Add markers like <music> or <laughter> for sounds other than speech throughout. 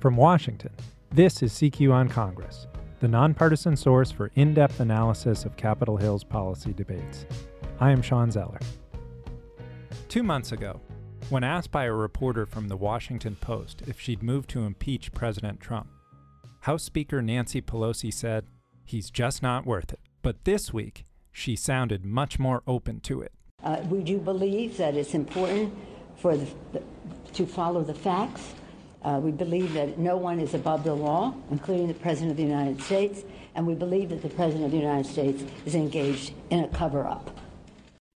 From Washington, this is CQ on Congress, the nonpartisan source for in depth analysis of Capitol Hill's policy debates. I am Shawn Zeller. Two months ago, when asked by a reporter from the Washington Post if she'd move to impeach President Trump, House Speaker Nancy Pelosi said, He's just not worth it. But this week, she sounded much more open to it. Uh, we do believe that it's important for the, the, to follow the facts. Uh, we believe that no one is above the law, including the President of the United States, and we believe that the President of the United States is engaged in a cover up.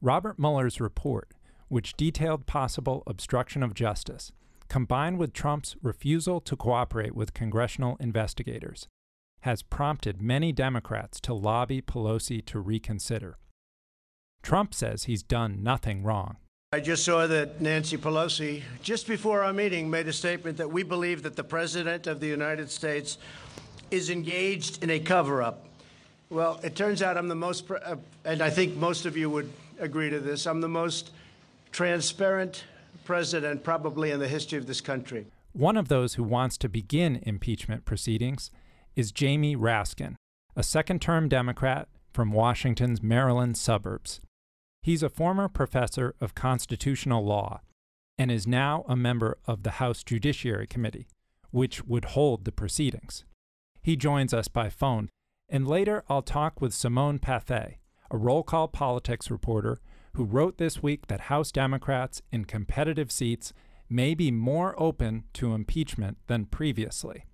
Robert Mueller's report, which detailed possible obstruction of justice, combined with Trump's refusal to cooperate with congressional investigators, has prompted many Democrats to lobby Pelosi to reconsider. Trump says he's done nothing wrong. I just saw that Nancy Pelosi, just before our meeting, made a statement that we believe that the President of the United States is engaged in a cover up. Well, it turns out I'm the most, uh, and I think most of you would agree to this, I'm the most transparent president probably in the history of this country. One of those who wants to begin impeachment proceedings is Jamie Raskin, a second term Democrat from Washington's Maryland suburbs. He's a former professor of constitutional law and is now a member of the House Judiciary Committee, which would hold the proceedings. He joins us by phone, and later I'll talk with Simone Pathé, a roll call politics reporter who wrote this week that House Democrats in competitive seats may be more open to impeachment than previously.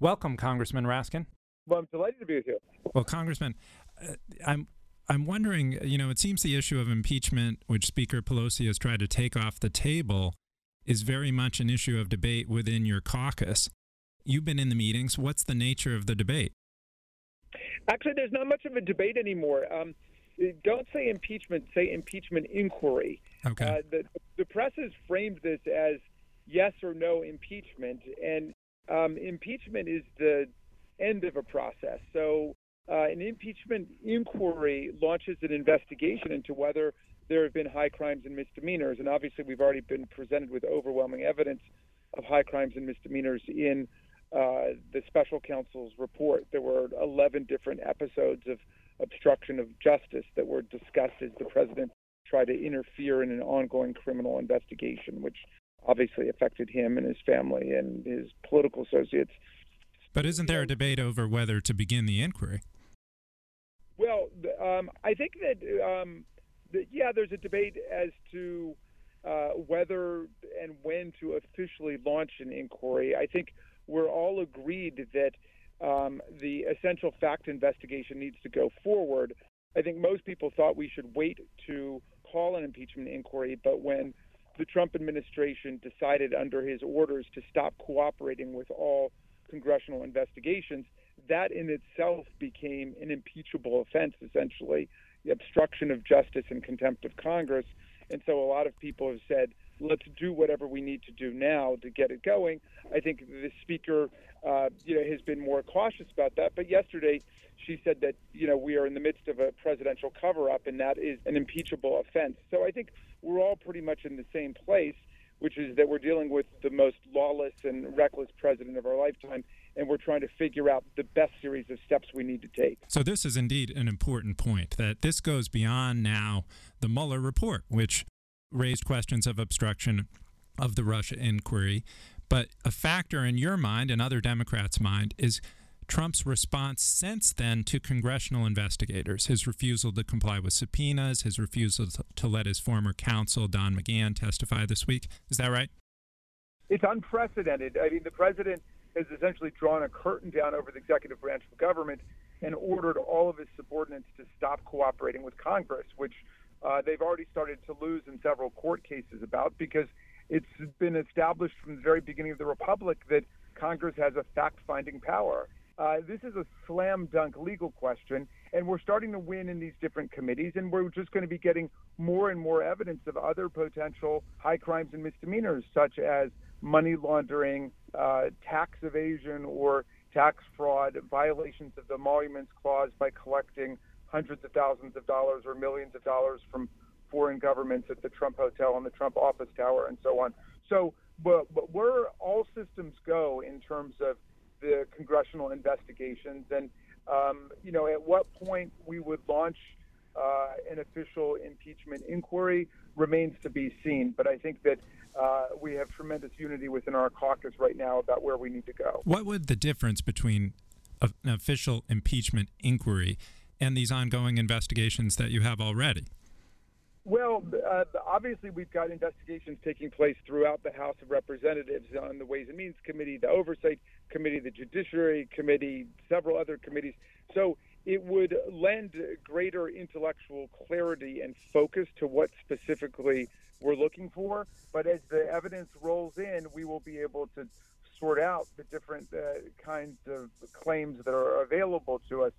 Welcome, Congressman Raskin. Well, I'm delighted to be with you. Well, Congressman, uh, I'm I'm wondering, you know, it seems the issue of impeachment, which Speaker Pelosi has tried to take off the table, is very much an issue of debate within your caucus. You've been in the meetings. What's the nature of the debate? Actually, there's not much of a debate anymore. Um, don't say impeachment, say impeachment inquiry. Okay. Uh, the, the press has framed this as yes or no impeachment, and um, impeachment is the end of a process. So uh, an impeachment inquiry launches an investigation into whether there have been high crimes and misdemeanors. And obviously, we've already been presented with overwhelming evidence of high crimes and misdemeanors in uh, the special counsel's report. There were 11 different episodes of obstruction of justice that were discussed as the president tried to interfere in an ongoing criminal investigation, which obviously affected him and his family and his political associates. But isn't there a debate over whether to begin the inquiry? Um, I think that, um, that, yeah, there's a debate as to uh, whether and when to officially launch an inquiry. I think we're all agreed that um, the essential fact investigation needs to go forward. I think most people thought we should wait to call an impeachment inquiry, but when the Trump administration decided under his orders to stop cooperating with all congressional investigations, that in itself became an impeachable offense, essentially, the obstruction of justice and contempt of Congress. And so a lot of people have said, let's do whatever we need to do now to get it going. I think the speaker, uh, you know, has been more cautious about that. But yesterday, she said that you know we are in the midst of a presidential cover-up, and that is an impeachable offense. So I think we're all pretty much in the same place, which is that we're dealing with the most lawless and reckless president of our lifetime, and we're trying to figure out the best series of steps we need to take. So, this is indeed an important point that this goes beyond now the Mueller report, which raised questions of obstruction of the Russia inquiry. But a factor in your mind and other Democrats' mind is Trump's response since then to congressional investigators, his refusal to comply with subpoenas, his refusal to let his former counsel, Don McGahn, testify this week. Is that right? It's unprecedented. I mean, the president has essentially drawn a curtain down over the executive branch of government and ordered all of his subordinates to stop cooperating with Congress, which uh, they've already started to lose in several court cases about because it's been established from the very beginning of the republic that Congress has a fact finding power. Uh, this is a slam dunk legal question, and we're starting to win in these different committees, and we're just going to be getting more and more evidence of other potential high crimes and misdemeanors, such as money laundering, uh, tax evasion, or tax fraud, violations of the emoluments clause by collecting hundreds of thousands of dollars or millions of dollars from foreign governments at the Trump Hotel and the Trump office tower and so on. So but, but we're all systems go in terms of the congressional investigations, and um, you know, at what point we would launch uh, an official impeachment inquiry remains to be seen. But I think that uh, we have tremendous unity within our caucus right now about where we need to go. What would the difference between an official impeachment inquiry and these ongoing investigations that you have already? Well, uh, obviously, we've got investigations taking place throughout the House of Representatives on the Ways and Means Committee, the Oversight Committee, the Judiciary Committee, several other committees. So it would lend greater intellectual clarity and focus to what specifically we're looking for. But as the evidence rolls in, we will be able to sort out the different uh, kinds of claims that are available to us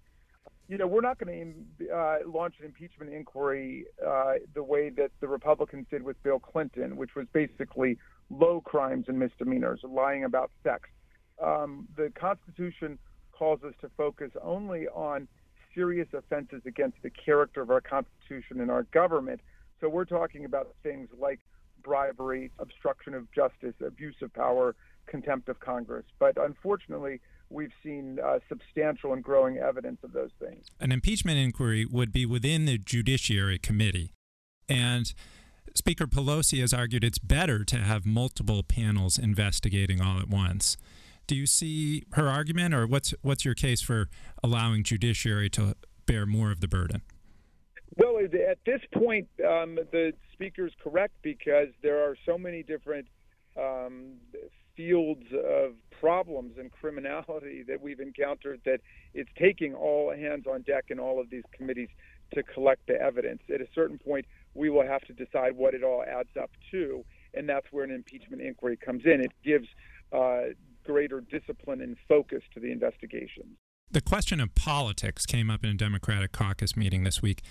you know, we're not going to uh, launch an impeachment inquiry uh, the way that the Republicans did with Bill Clinton, which was basically low crimes and misdemeanors, lying about sex. Um, the Constitution calls us to focus only on serious offenses against the character of our Constitution and our government. So we're talking about things like bribery, obstruction of justice, abuse of power, contempt of Congress. But unfortunately, we've seen uh, substantial and growing evidence of those things. An impeachment inquiry would be within the Judiciary Committee. And Speaker Pelosi has argued it's better to have multiple panels investigating all at once. Do you see her argument, or what's what's your case for allowing judiciary to bear more of the burden? Well, at this point, um, the speaker's correct because there are so many different um, fields of problems and criminality <laughs> that we've encountered that it's taking all hands on deck in all of these committees to collect the evidence. At a certain point, we will have to decide what it all adds up to, and that's where an impeachment inquiry comes in. It gives uh, greater discipline and focus to the investigation. The question of politics came up in a Democratic caucus meeting this week.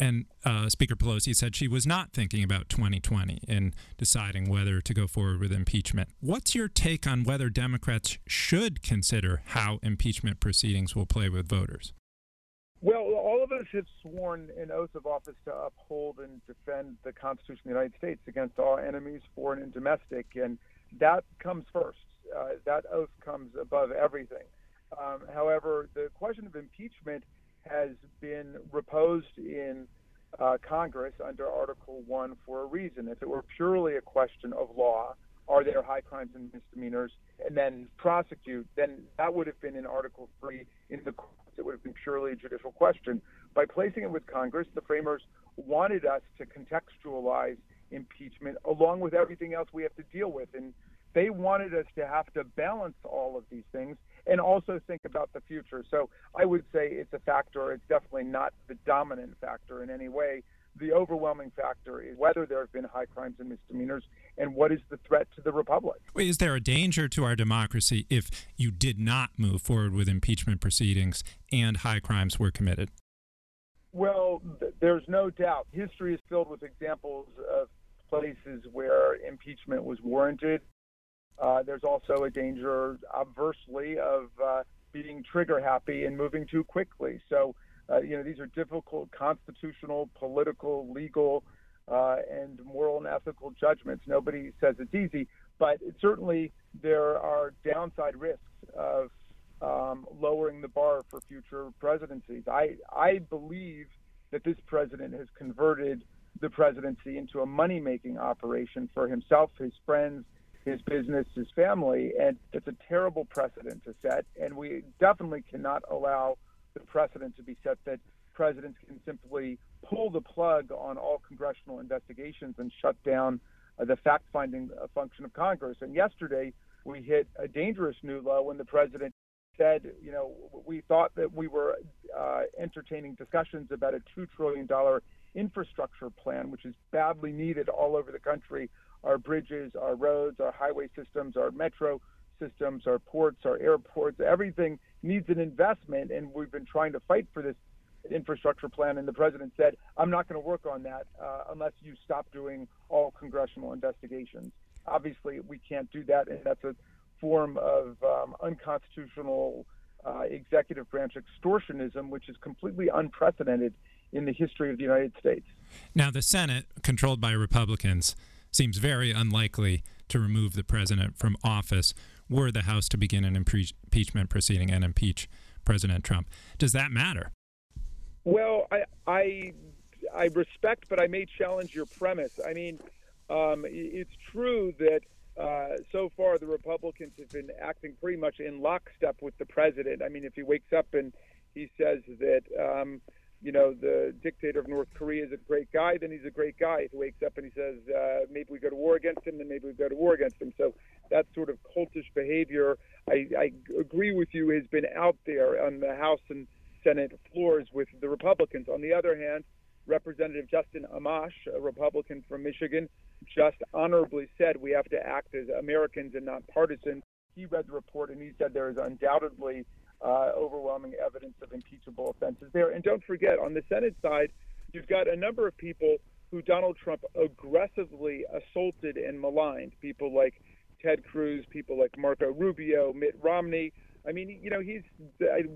And uh, Speaker Pelosi said she was not thinking about 2020 in deciding whether to go forward with impeachment. What's your take on whether Democrats should consider how impeachment proceedings will play with voters? Well, all of us have sworn an oath of office to uphold and defend the Constitution of the United States against all enemies, foreign and domestic, and that comes first. Uh, that oath comes above everything. Um, however, the question of impeachment has been reposed in uh, Congress under Article 1 for a reason. If it were purely a question of law, are there high crimes and misdemeanors, and then prosecute, then that would have been in Article 3 in the courts. It would have been purely a judicial question. By placing it with Congress, the framers wanted us to contextualize impeachment along with everything else we have to deal with. And they wanted us to have to balance all of these things and also think about the future. So I would say it's a factor. It's definitely not the dominant factor in any way. The overwhelming factor is whether there have been high crimes and misdemeanors and what is the threat to the republic. Is there a danger to our democracy if you did not move forward with impeachment proceedings and high crimes were committed? Well, th- there's no doubt. History is filled with examples of places where impeachment was warranted uh, there's also a danger, obversely, of uh, being trigger happy and moving too quickly. So, uh, you know, these are difficult constitutional, political, legal, uh, and moral and ethical judgments. Nobody says it's easy, but it, certainly there are downside risks of um, lowering the bar for future presidencies. I, I believe that this president has converted the presidency into a money making operation for himself, his friends, his business, his family, and it's a terrible precedent to set. And we definitely cannot allow the precedent to be set that presidents can simply pull the plug on all congressional investigations and shut down uh, the fact-finding uh, function of Congress. And yesterday, we hit a dangerous new low when the president said, you know, we thought that we were uh, entertaining discussions about a $2 trillion infrastructure plan, which is badly needed all over the country our bridges, our roads, our highway systems, our metro systems, our ports, our airports, everything needs an investment. And we've been trying to fight for this infrastructure plan. And the president said, I'm not going to work on that uh, unless you stop doing all congressional investigations. Obviously, we can't do that. And that's a form of um, unconstitutional uh, executive branch extortionism, which is completely unprecedented in the history of the United States. Now, the Senate, controlled by Republicans, seems very unlikely to remove the president from office were the House to begin an impe- impeachment proceeding and impeach President Trump. Does that matter? Well, I, I, I respect, but I may challenge your premise. I mean, um, it's true that uh, so far the Republicans have been acting pretty much in lockstep with the president. I mean, if he wakes up and he says that, um, you know, the dictator of North Korea is a great guy, then he's a great guy. He wakes up and he says, uh, maybe we go to war against him, then maybe we go to war against him. So that sort of cultish behavior, I, I agree with you, has been out there on the House and Senate floors with the Republicans. On the other hand, Representative Justin Amash, a Republican from Michigan, just honorably said we have to act as Americans and not partisans. He read the report and he said there is undoubtedly uh, overwhelming evidence of impeachable offenses there. And don't forget, on the Senate side, you've got a number of people who Donald Trump aggressively assaulted and maligned. People like Ted Cruz, people like Marco Rubio, Mitt Romney. I mean, you know, he's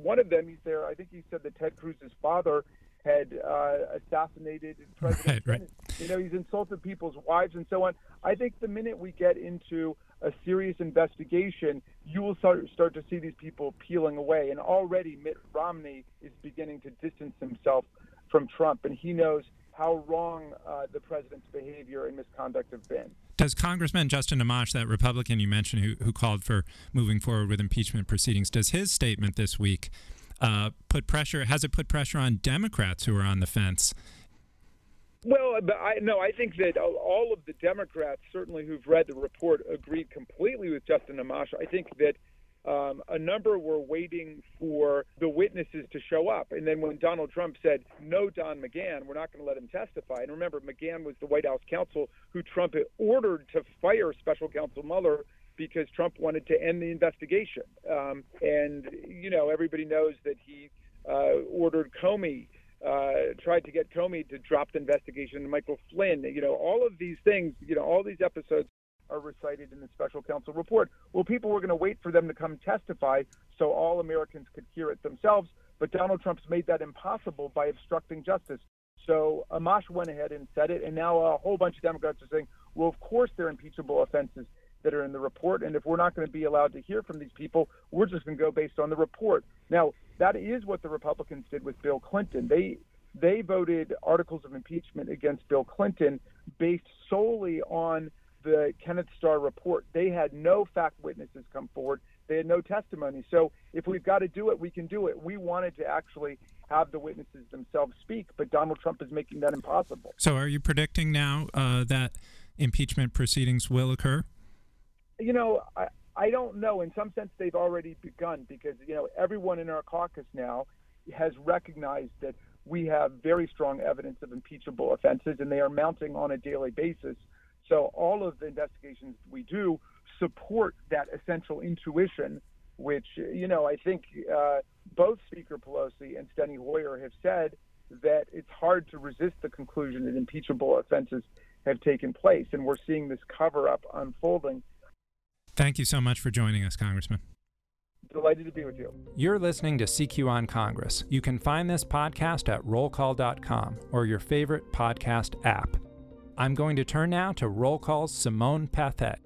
one of them. He's there. I think he said that Ted Cruz's father had uh, assassinated President right, right. You know, he's insulted people's wives and so on. I think the minute we get into a serious investigation, you will start, start to see these people peeling away. And already Mitt Romney is beginning to distance himself from Trump, and he knows how wrong uh, the president's behavior and misconduct have been. Does Congressman Justin Amash, that Republican you mentioned who, who called for moving forward with impeachment proceedings, does his statement this week uh, put pressure? Has it put pressure on Democrats who are on the fence? Well, I, no, I think that all of the Democrats, certainly who've read the report, agreed completely with Justin Amash. I think that um, a number were waiting for the witnesses to show up. And then when Donald Trump said, no, Don McGahn, we're not going to let him testify. And remember, McGahn was the White House counsel who Trump ordered to fire special counsel Mueller because Trump wanted to end the investigation. Um, and, you know, everybody knows that he uh, ordered Comey, uh, tried to get Comey to drop the investigation, and Michael Flynn. You know, all of these things, you know, all these episodes are recited in the special counsel report. Well, people were going to wait for them to come testify so all Americans could hear it themselves. But Donald Trump's made that impossible by obstructing justice. So Amash went ahead and said it, and now a whole bunch of Democrats are saying, well, of course they're impeachable offenses that are in the report. And if we're not going to be allowed to hear from these people, we're just going to go based on the report. Now, that is what the Republicans did with Bill Clinton. They they voted articles of impeachment against Bill Clinton based solely on the Kenneth Starr report. They had no fact witnesses come forward. They had no testimony. So if we've got to do it, we can do it. We wanted to actually have the witnesses themselves speak, but Donald Trump is making that impossible. So are you predicting now uh, that impeachment proceedings will occur? You know, I, I don't know. In some sense, they've already begun because, you know, everyone in our caucus now has recognized that we have very strong evidence of impeachable offenses and they are mounting on a daily basis. So all of the investigations we do support that essential intuition, which, you know, I think uh, both Speaker Pelosi and Steny Hoyer have said that it's hard to resist the conclusion that impeachable offenses have taken place. And we're seeing this cover up unfolding. Thank you so much for joining us, Congressman. Delighted to be with you. You're listening to CQ on Congress. You can find this podcast at rollcall.com or your favorite podcast app. I'm going to turn now to Roll Call's Simone Pathé.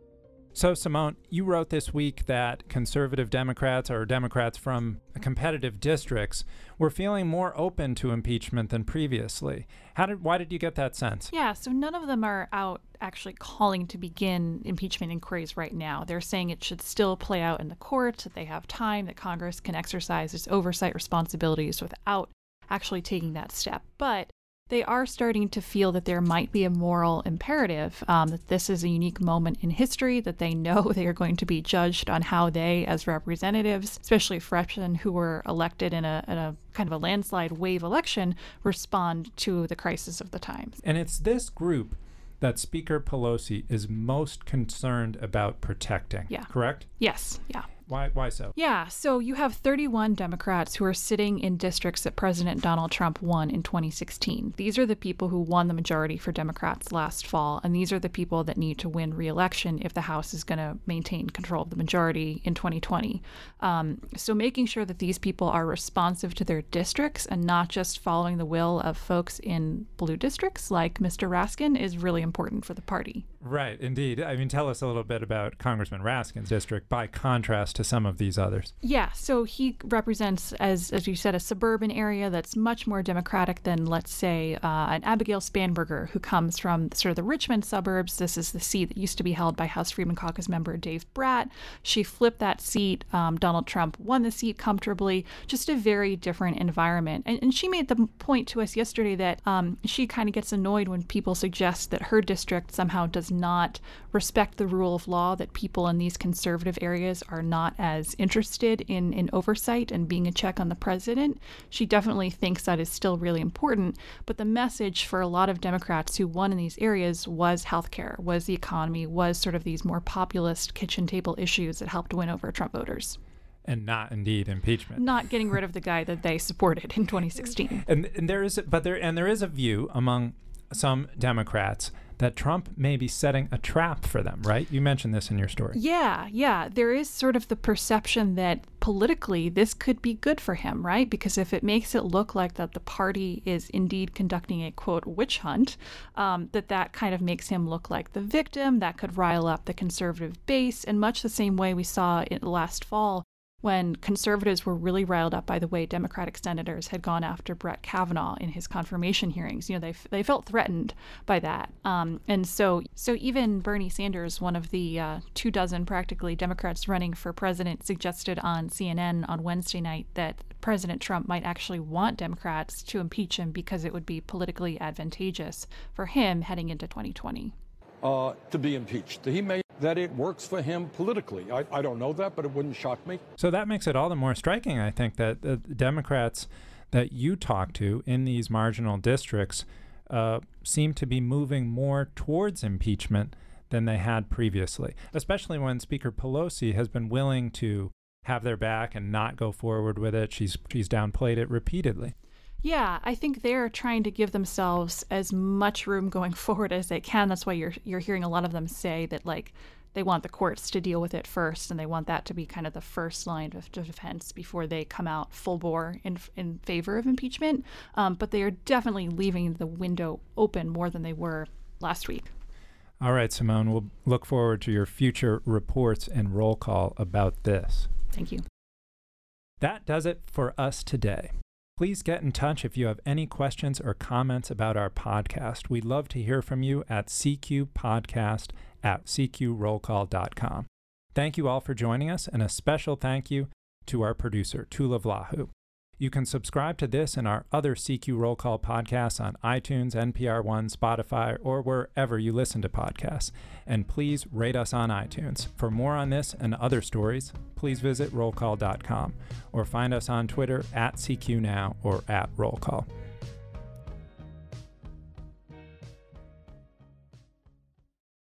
So, Simone, you wrote this week that conservative Democrats or Democrats from competitive districts were feeling more open to impeachment than previously. How did why did you get that sense? Yeah, so none of them are out actually calling to begin impeachment inquiries right now. They're saying it should still play out in the courts, that they have time, that Congress can exercise its oversight responsibilities without actually taking that step. But they are starting to feel that there might be a moral imperative, um, that this is a unique moment in history, that they know <laughs> they are going to be judged on how they, as representatives, especially freshmen who were elected in a, in a kind of a landslide wave election, respond to the crisis of the times. And it's this group that Speaker Pelosi is most concerned about protecting. Yeah. Correct? Yes. Yeah. Why, why so? Yeah, so you have 31 Democrats who are sitting in districts that President Donald Trump won in 2016. These are the people who won the majority for Democrats last fall, and these are the people that need to win re election if the House is going to maintain control of the majority in 2020. Um, so making sure that these people are responsive to their districts and not just following the will of folks in blue districts like Mr. Raskin is really important for the party. Right, indeed. I mean, tell us a little bit about Congressman Raskin's district by contrast to some of these others. Yeah, so he represents, as as you said, a suburban area that's much more democratic than, let's say, uh, an Abigail Spanberger, who comes from sort of the Richmond suburbs. This is the seat that used to be held by House Freedom Caucus member Dave Brat. She flipped that seat. Um, Donald Trump won the seat comfortably. Just a very different environment. And, and she made the point to us yesterday that um, she kind of gets annoyed when people suggest that her district somehow does not respect the rule of law, that people in these conservative areas are not as interested in, in oversight and being a check on the president. She definitely thinks that is still really important. But the message for a lot of Democrats who won in these areas was healthcare, was the economy, was sort of these more populist kitchen table issues that helped win over Trump voters and not indeed impeachment. Not <laughs> getting rid of the guy that they supported in 2016. And, and there is, but there, and there is a view among some Democrats that Trump may be setting a trap for them, right? You mentioned this in your story. Yeah, yeah. There is sort of the perception that politically this could be good for him, right? Because if it makes it look like that the party is indeed conducting a quote witch hunt, um, that that kind of makes him look like the victim. That could rile up the conservative base in much the same way we saw it last fall when conservatives were really riled up by the way Democratic senators had gone after Brett Kavanaugh in his confirmation hearings. You know, they, they felt threatened by that. Um, and so, so even Bernie Sanders, one of the uh, two dozen practically Democrats running for president, suggested on CNN on Wednesday night that President Trump might actually want Democrats to impeach him because it would be politically advantageous for him heading into 2020. Uh, to be impeached. He may that it works for him politically. I, I don't know that, but it wouldn't shock me. So that makes it all the more striking, I think, that the Democrats that you talk to in these marginal districts uh, seem to be moving more towards impeachment than they had previously, especially when Speaker Pelosi has been willing to have their back and not go forward with it. She's she's downplayed it repeatedly. Yeah, I think they're trying to give themselves as much room going <laughs> forward as they can. That's why you're you're hearing a lot of them say that like they want the courts to deal with it first, and they want that to be kind of the first line of defense before they come out full bore in in favor of impeachment. Um, but they are definitely leaving the window open more than they were last week. All right, Simone. We'll look forward to your future reports and roll call about this. Thank you. That does it for us today. Please get in touch if you have any questions or comments about our podcast. We'd love to hear from you at cqpodcast at cqrollcall.com. Thank you all for joining us, and a special thank you to our producer, Tula Vlahu. You can subscribe to this and our other CQ Roll Call podcasts on iTunes, NPR One, Spotify, or wherever you listen to podcasts. And please rate us on iTunes. For more on this and other stories, please visit rollcall.com or find us on Twitter at CQNow or at Roll Call.